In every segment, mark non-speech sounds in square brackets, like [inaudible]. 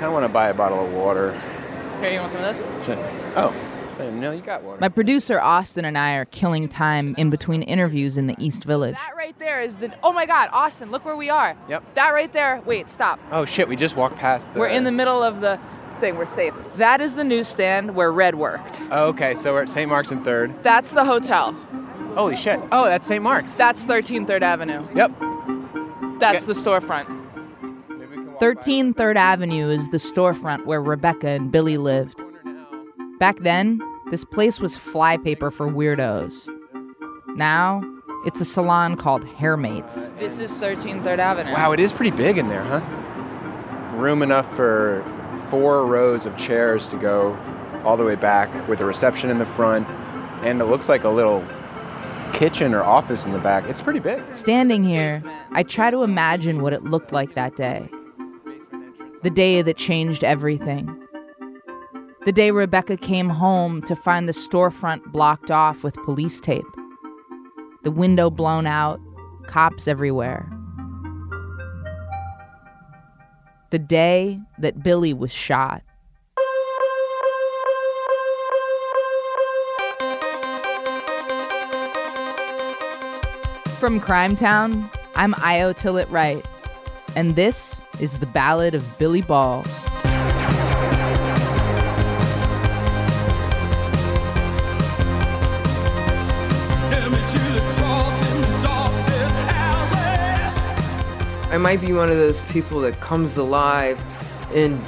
I want to buy a bottle of water. Here, you want some of this? Should- Oh, I you got water. My producer Austin and I are killing time in between interviews in the East Village. That right there is the. Oh my God, Austin! Look where we are. Yep. That right there. Wait, stop. oh shit, we just walked past. The... We're in the middle of the thing. We're safe. That is the newsstand where Red worked. Oh, okay, so we're at St. Mark's and Third. That's the hotel. Holy shit! Oh, that's St. Mark's. That's 13 Third Avenue. Yep. That's Okay. the storefront. 13 Third Avenue is the storefront where Rebecca and Billy lived. by the corner now. Back then, this place was flypaper for weirdos. Now, it's a salon called Hairmates. This is 13 Third Avenue. Wow, it is pretty big in there, huh? Room enough for four rows of chairs to go all the way back with a reception in the front, and it looks like a little kitchen or office in the back. It's pretty big. Standing here, I try to imagine what it looked like that day. The day that changed everything. The day Rebecca came home to find the storefront blocked off with police tape. The window blown out, cops everywhere. The day that Billy was shot. From Crime Town, I'm Io Tillett Wright, and this is the Ballad of Billy Balls. I might be one of those people that comes alive in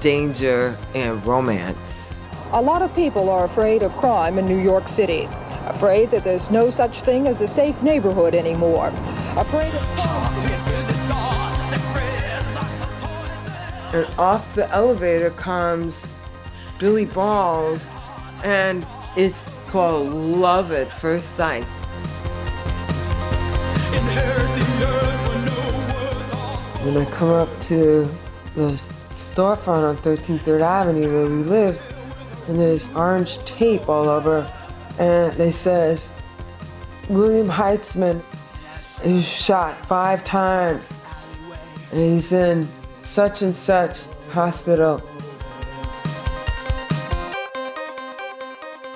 danger and romance. A lot of people are afraid of crime in New York City. Afraid that there's no such thing as a safe neighborhood anymore. Afraid of And off the elevator comes Billy Balls, and it's called Love at First Sight. When I come up to the storefront on 13th Third Avenue where we lived, and there's orange tape all over, and they says, William Heitzman is shot five times, and he's in such and such hospital.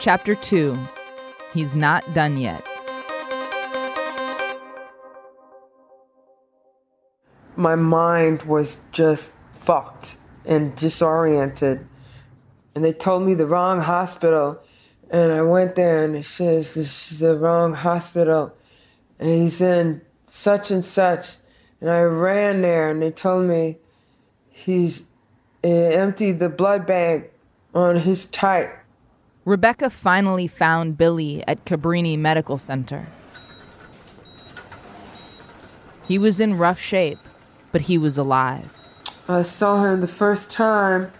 Chapter 2 He's Not Done Yet. my mind was just fucked and disoriented. And they told me the wrong hospital. And I went there and it says, This is the wrong hospital. And he's in such and such. And I ran there and they told me he's uh, emptied the blood bank on his type. Rebecca finally found Billy at Cabrini Medical Center. He was in rough shape, but he was alive. I saw him the first time.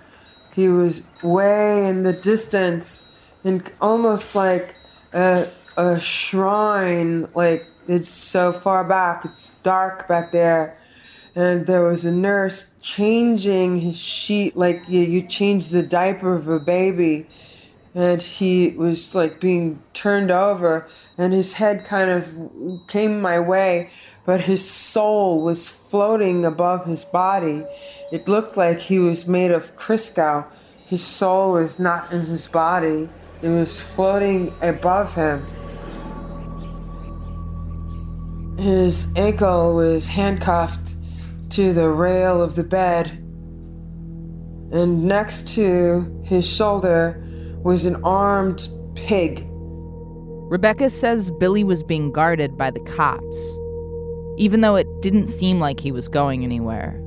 He was way in the distance and almost like a, a shrine, like it's so far back, it's dark back there. And there was a nurse changing his sheet, like you, you change the diaper of a baby. And he was like being turned over, and his head kind of came my way, but his soul was floating above his body. It looked like he was made of Crisco. His soul was not in his body, it was floating above him. His ankle was handcuffed to the rail of the bed, and next to his shoulder was an armed pig. Rebecca says Billy was being guarded by the cops, even though it didn't seem like he was going anywhere.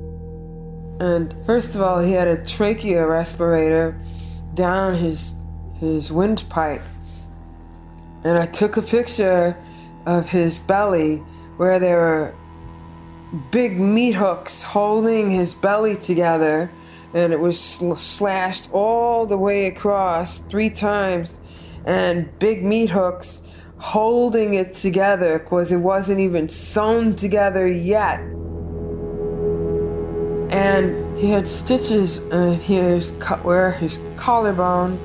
And first of all, he had a trachea respirator down his his windpipe. And I took a picture of his belly where there were big meat hooks holding his belly together, and it was sl- slashed all the way across three times, and big meat hooks holding it together because it wasn't even sewn together yet. And he had stitches uh, his co- where his collarbone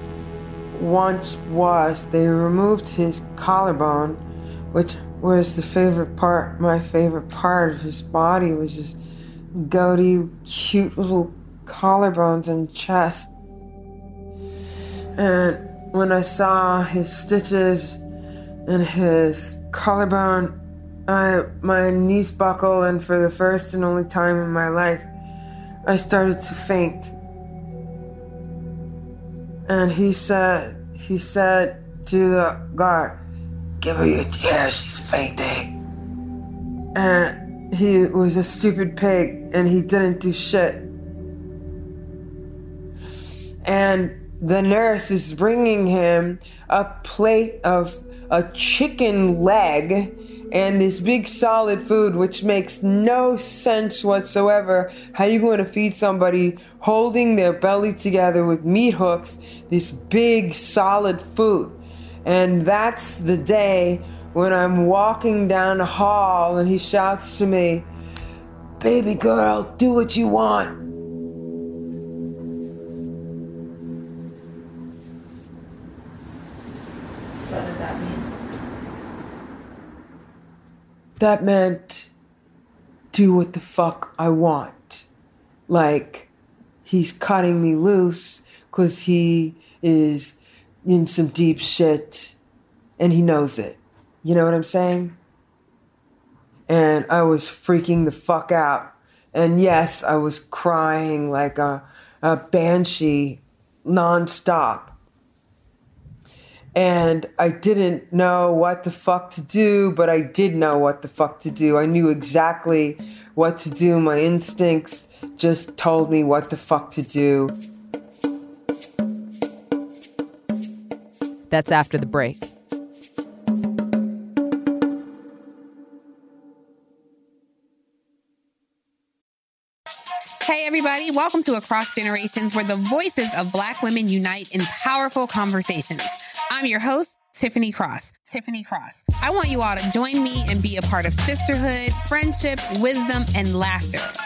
once was. They removed his collarbone, which was the favorite part, my favorite part of his body was his goatee, cute little collarbones and chest. And when I saw his stitches and his collarbone, I, my knees buckled, and for the first and only time in my life, I started to faint. And he said, he said to the guard, Give her your chair, she's fainting. And he was a stupid pig and he didn't do shit. And the nurse is bringing him a plate of a chicken leg and this big solid food which makes no sense whatsoever how you going to feed somebody holding their belly together with meat hooks this big solid food and that's the day when I'm walking down the hall and he shouts to me, Baby girl, do what you want. What did that mean? That meant do what the fuck I want. Like, he's cutting me loose because he is in some deep shit and he knows it. You know what I'm saying? And I was freaking the fuck out. And yes, I was crying like a, a banshee nonstop. And I didn't know what the fuck to do, but I did know what the fuck to do. I knew exactly what to do. My instincts just told me what the fuck to do. That's after the break. Hey, everybody, welcome to Across Generations, where the voices of Black women unite in powerful conversations. I'm your host, Tiffany Cross. Tiffany Cross. I want you all to join me and be a part of sisterhood, friendship, wisdom, and laughter.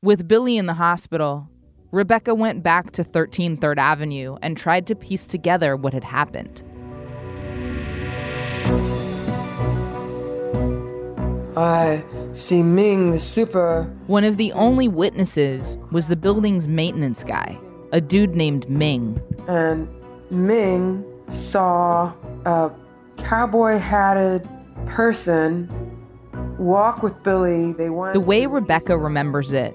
With Billy in the hospital, Rebecca went back to 13 3rd Avenue and tried to piece together what had happened. I see Ming, the super. One of the only witnesses was the building's maintenance guy, a dude named Ming. And Ming saw a cowboy hatted person walk with Billy. They went. The way Rebecca remembers it,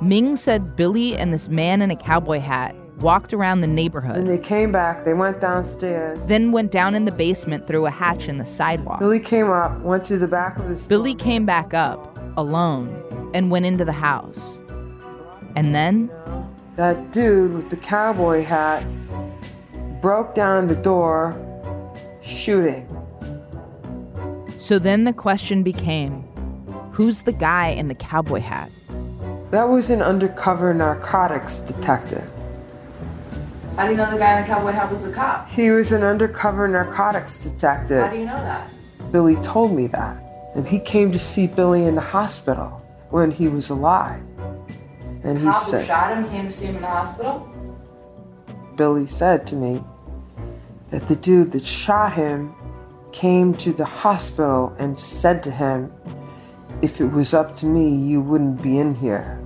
Ming said Billy and this man in a cowboy hat walked around the neighborhood. And they came back, they went downstairs. Then went down in the basement through a hatch in the sidewalk. Billy came up, went to the back of the store. Billy came back up, alone, and went into the house. And then? That dude with the cowboy hat broke down the door, shooting. So then the question became who's the guy in the cowboy hat? That was an undercover narcotics detective. How do you know the guy in the cowboy hat was a cop? He was an undercover narcotics detective. How do you know that? Billy told me that. And he came to see Billy in the hospital when he was alive. And he cop said, who shot him came to see him in the hospital? Billy said to me that the dude that shot him came to the hospital and said to him, if it was up to me, you wouldn't be in here.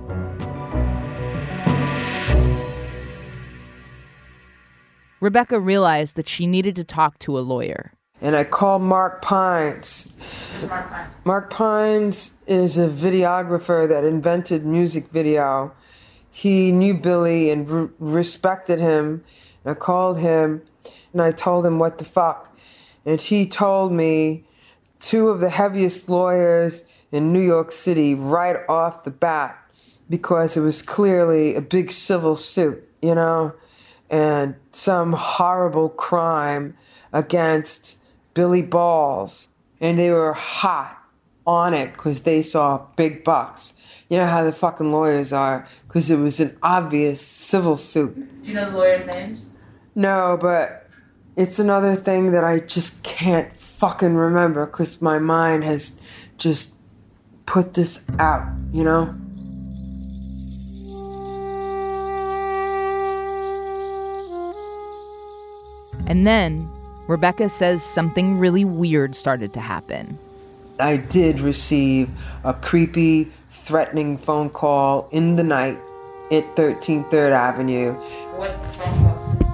Rebecca realized that she needed to talk to a lawyer. And I called Mark Pines. Mark Pines? Mark Pines is a videographer that invented music video. He knew Billy and re- respected him. And I called him and I told him what the fuck. And he told me two of the heaviest lawyers in New York City right off the bat because it was clearly a big civil suit, you know? and some horrible crime against Billy Balls. And they were hot on it because they saw big bucks. You know how the fucking lawyers are because it was an obvious civil suit. Do you know the lawyers' names? No, but it's another thing that I just can't fucking remember because my mind has just put this out, you know? And then Rebecca says something really weird started to happen. I did receive a creepy, threatening phone call in the night at 13th 3rd Avenue. What phone calls?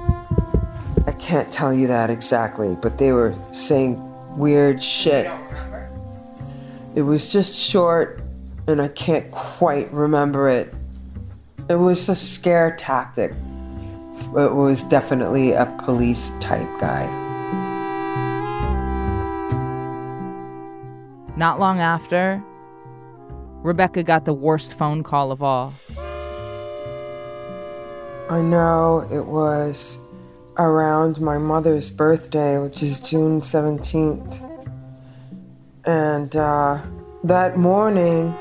I can't tell you that exactly, but they were saying weird shit. You don't remember? It was just short, and I can't quite remember it. It was a scare tactic it was definitely a police type guy. Not long after, Rebecca got the worst phone call of all. I know it was around my mother's birthday, which is June 17th. And uh, that morning,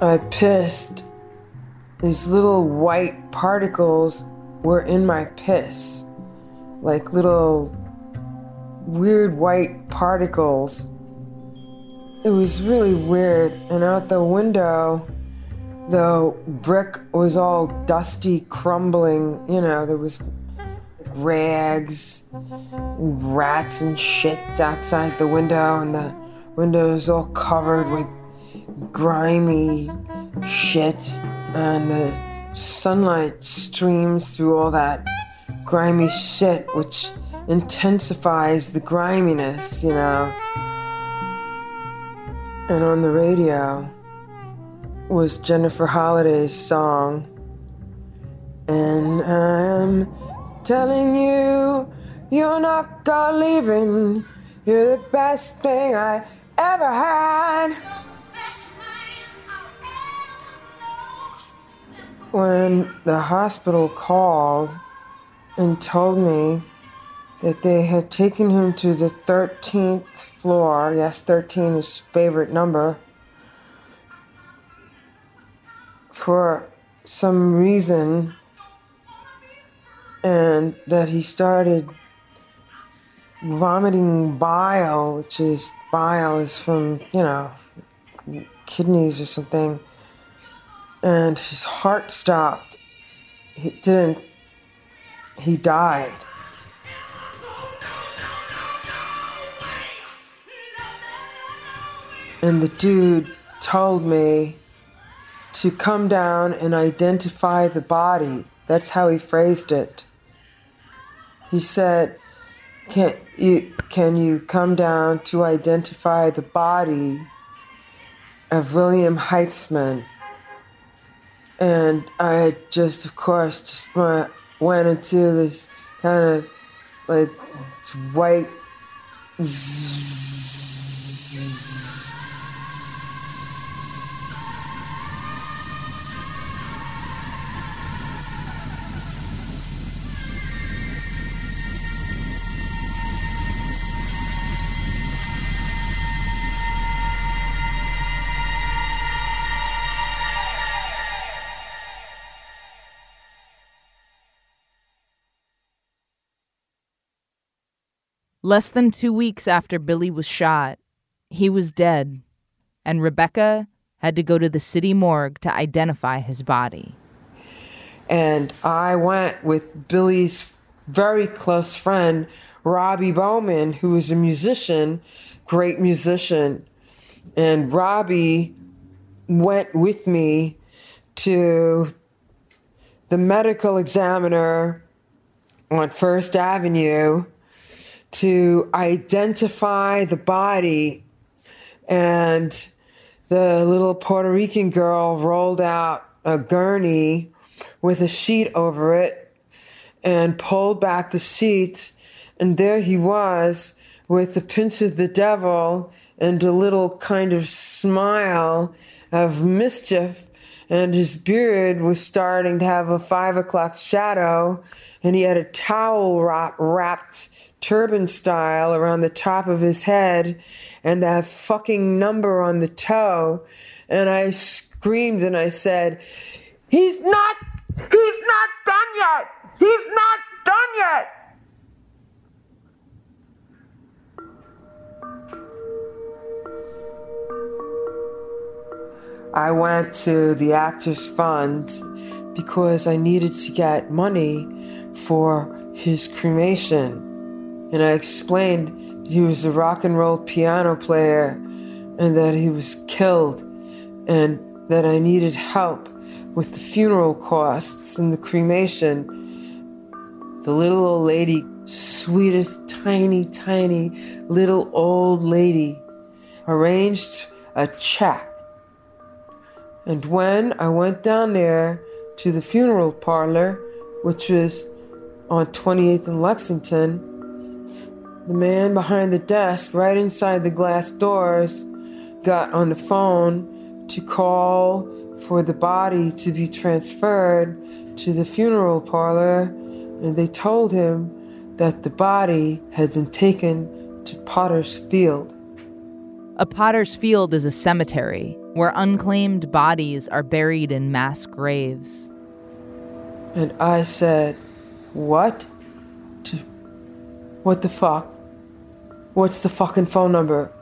I pissed. These little white particles were in my piss, like little weird white particles. It was really weird. And out the window, the brick was all dusty, crumbling. You know, there was rags and rats and shit outside the window, and the window was all covered with grimy shit, and the sunlight streams through all that grimy shit, which intensifies the griminess, you know. And on the radio was Jennifer Holliday's song, and I'm telling you, you're not gonna leaving. You're the best thing I ever had. When the hospital called and told me that they had taken him to the 13th floor, yes, 13 is favorite number, for some reason and that he started vomiting bile, which is bile is from, you know, kidneys or something. And his heart stopped. He didn't, he died. And the dude told me to come down and identify the body. That's how he phrased it. He said, can you, can you come down to identify the body of William Heitzman? And I just, of course, just went into this kind of like white. Less than two weeks after Billy was shot, he was dead, and Rebecca had to go to the city morgue to identify his body. And I went with Billy's very close friend, Robbie Bowman, who is a musician, great musician. And Robbie went with me to the medical examiner on First Avenue to identify the body. And the little Puerto Rican girl rolled out a gurney with a sheet over it and pulled back the sheet. And there he was with the pinch of the devil and a little kind of smile of mischief. And his beard was starting to have a five o'clock shadow. And he had a towel wrapped turban style around the top of his head and that fucking number on the toe. And I screamed and I said, He's not, he's not done yet! He's not done yet! I went to the Actors Fund because I needed to get money for his cremation and I explained that he was a rock and roll piano player and that he was killed and that I needed help with the funeral costs and the cremation. The little old lady, sweetest, tiny, tiny little old lady, arranged a check. And when I went down there to the funeral parlor, which was on 28th and Lexington, the man behind the desk, right inside the glass doors, got on the phone to call for the body to be transferred to the funeral parlor and they told him that the body had been taken to Potter's Field. A Potter's Field is a cemetery where unclaimed bodies are buried in mass graves. And I said, What? To, what the fuck? What's the fucking phone number?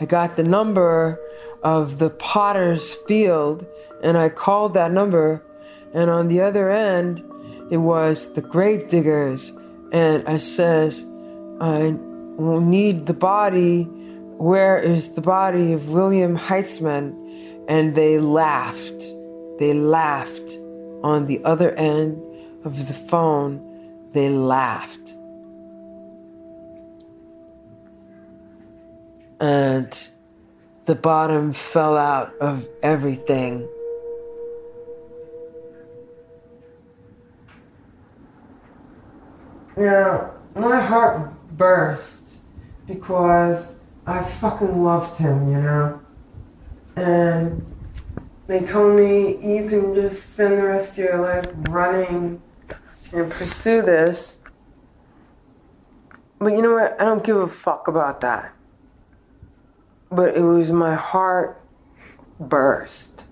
I got the number of the Potter's Field and I called that number, and on the other end, it was the grave diggers. And I says, I need the body. Where is the body of William Heitzman? And they laughed. They laughed on the other end of the phone. They laughed. And the bottom fell out of everything. Yeah, my heart burst because I fucking loved him, you know? And they told me you can just spend the rest of your life running and pursue this. But you know what? I don't give a fuck about that. But it was my heart burst.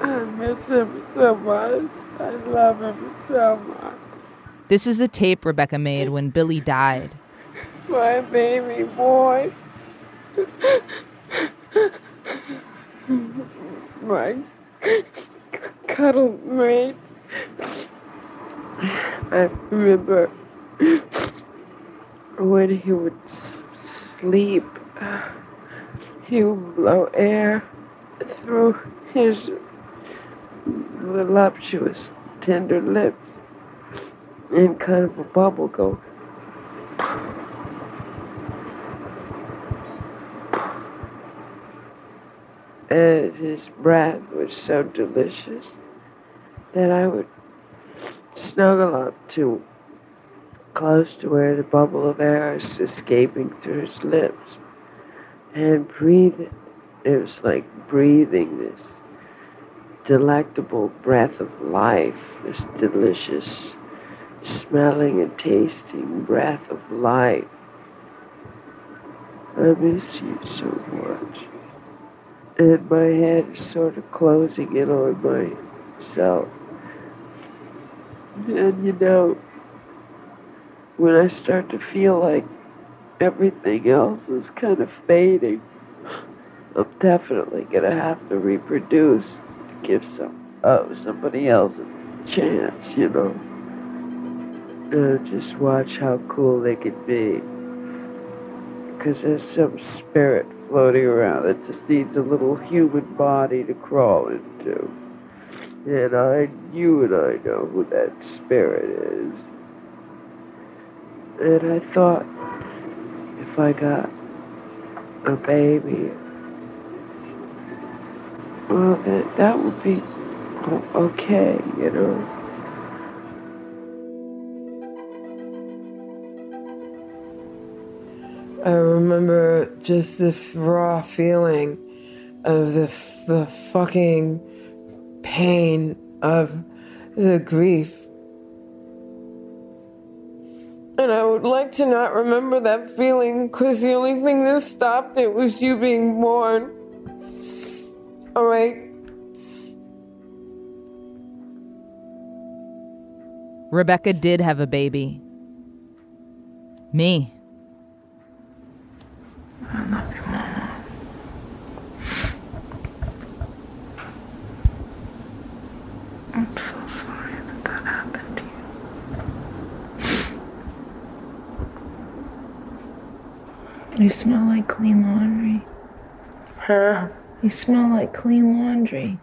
I miss him so much. I love him so much. This is a tape Rebecca made when Billy died. My baby boy. My cuddle mate. I remember when he would sleep, he would blow air through his voluptuous, tender lips and kind of a bubble go. And his breath was so delicious that I would snuggle up to close to where the bubble of air is escaping through his lips and breathe it. It was like breathing this delectable breath of life, this delicious smelling and tasting breath of life. I miss you so much. And my head is sort of closing in on myself. And you know, when I start to feel like everything else is kind of fading, I'm definitely gonna have to reproduce to give some oh somebody else a chance, you know. Uh, just watch how cool they could be. Because there's some spirit floating around that just needs a little human body to crawl into. And I, you and I know who that spirit is. And I thought, if I got a baby, well, that, that would be okay, you know. I remember just the raw feeling of the, the fucking pain of the grief. And I would like to not remember that feeling because the only thing that stopped it was you being born. Alright? Rebecca did have a baby. Me. I love you, Mama. I'm so sorry that that happened to you. You smell like clean laundry. Huh? You smell like clean laundry.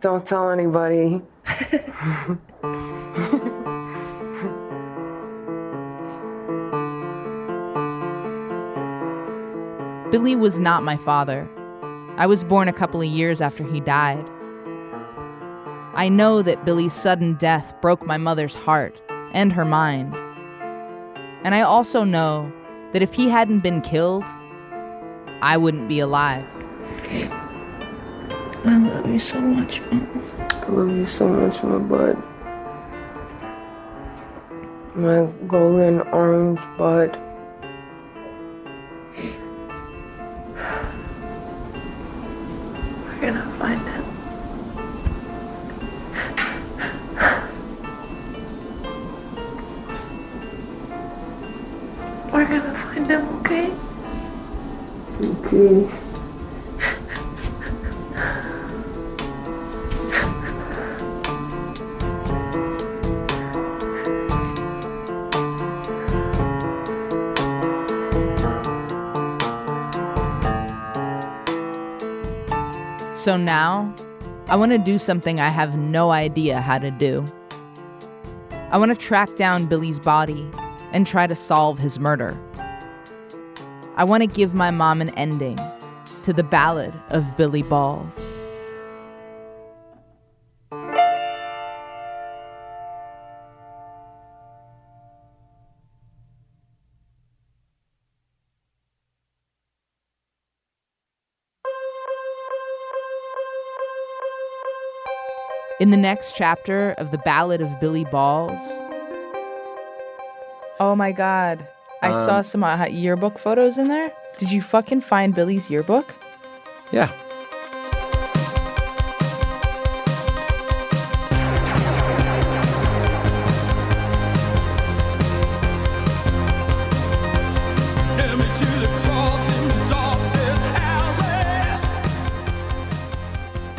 Don't tell anybody. [laughs] Billy was not my father. I was born a couple of years after he died. I know that Billy's sudden death broke my mother's heart and her mind. And I also know that if he hadn't been killed, I wouldn't be alive. I love you so much, Mom. I love you so much, my bud. My golden orange bud. So now, I want to do something I have no idea how to do. I want to track down Billy's body and try to solve his murder. I want to give my mom an ending to the ballad of Billy Balls. In the next chapter of the Ballad of Billy Balls. Oh my god. I Um, saw some uh, yearbook photos in there. Did you fucking find Billy's yearbook? Yeah.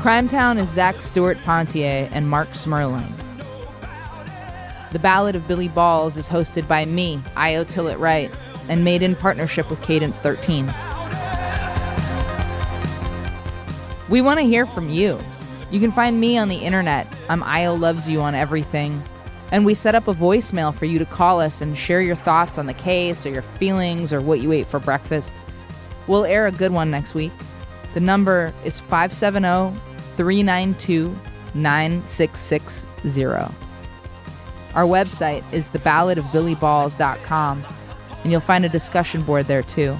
Crimetown is Zac Stuart-Pontier and Mark Smerling. The Ballad of Billy Balls is hosted by me, Io Tillett Wright, and made in partnership with Cadence 13. We want to hear from you. You can find me on the internet. I'm Io Loves You on everything. And we set up a voicemail for you to call us and share your thoughts on the case or your feelings or what you ate for breakfast. We'll air a good one next week. The number is 570 392 9660. Our website is theballadofbillyballs.com, and you'll find a discussion board there too.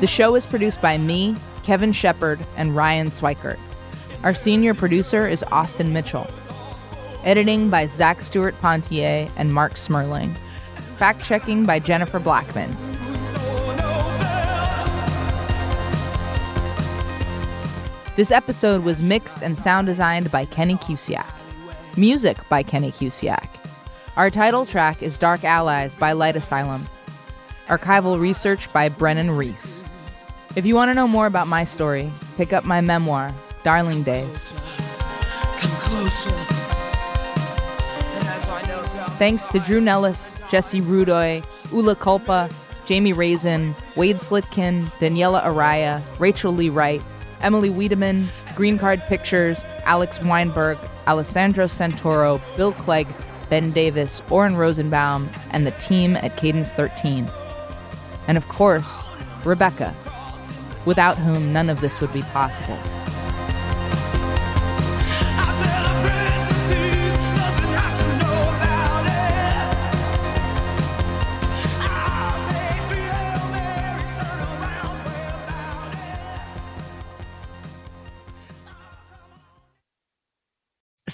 The show is produced by me, Kevin Shepard, and Ryan Swikert. Our senior producer is Austin Mitchell. Editing by Zac Stuart-Pontier and Mark Smerling. Fact checking by Jennifer Blackman. This episode was mixed and sound designed by Kenny Cusiak. Music by Kenny Cusiak. Our title track is Dark Allies by Light Asylum. Archival research by Brennan Reese. If you want to know more about my story, pick up my memoir, Darling Days. Thanks to Drew Nellis, Jesse Rudoy, Ula Culpa, Jamie Raisin, Wade Slitkin, Daniela Araya, Rachel Lee Wright, Emily Wiedemann, Green Card Pictures, Alex Weinberg, Alessandro Santoro, Bill Clegg, Ben Davis, Oren Rosenbaum, and the team at Cadence 13. And of course, Rebecca, without whom none of this would be possible.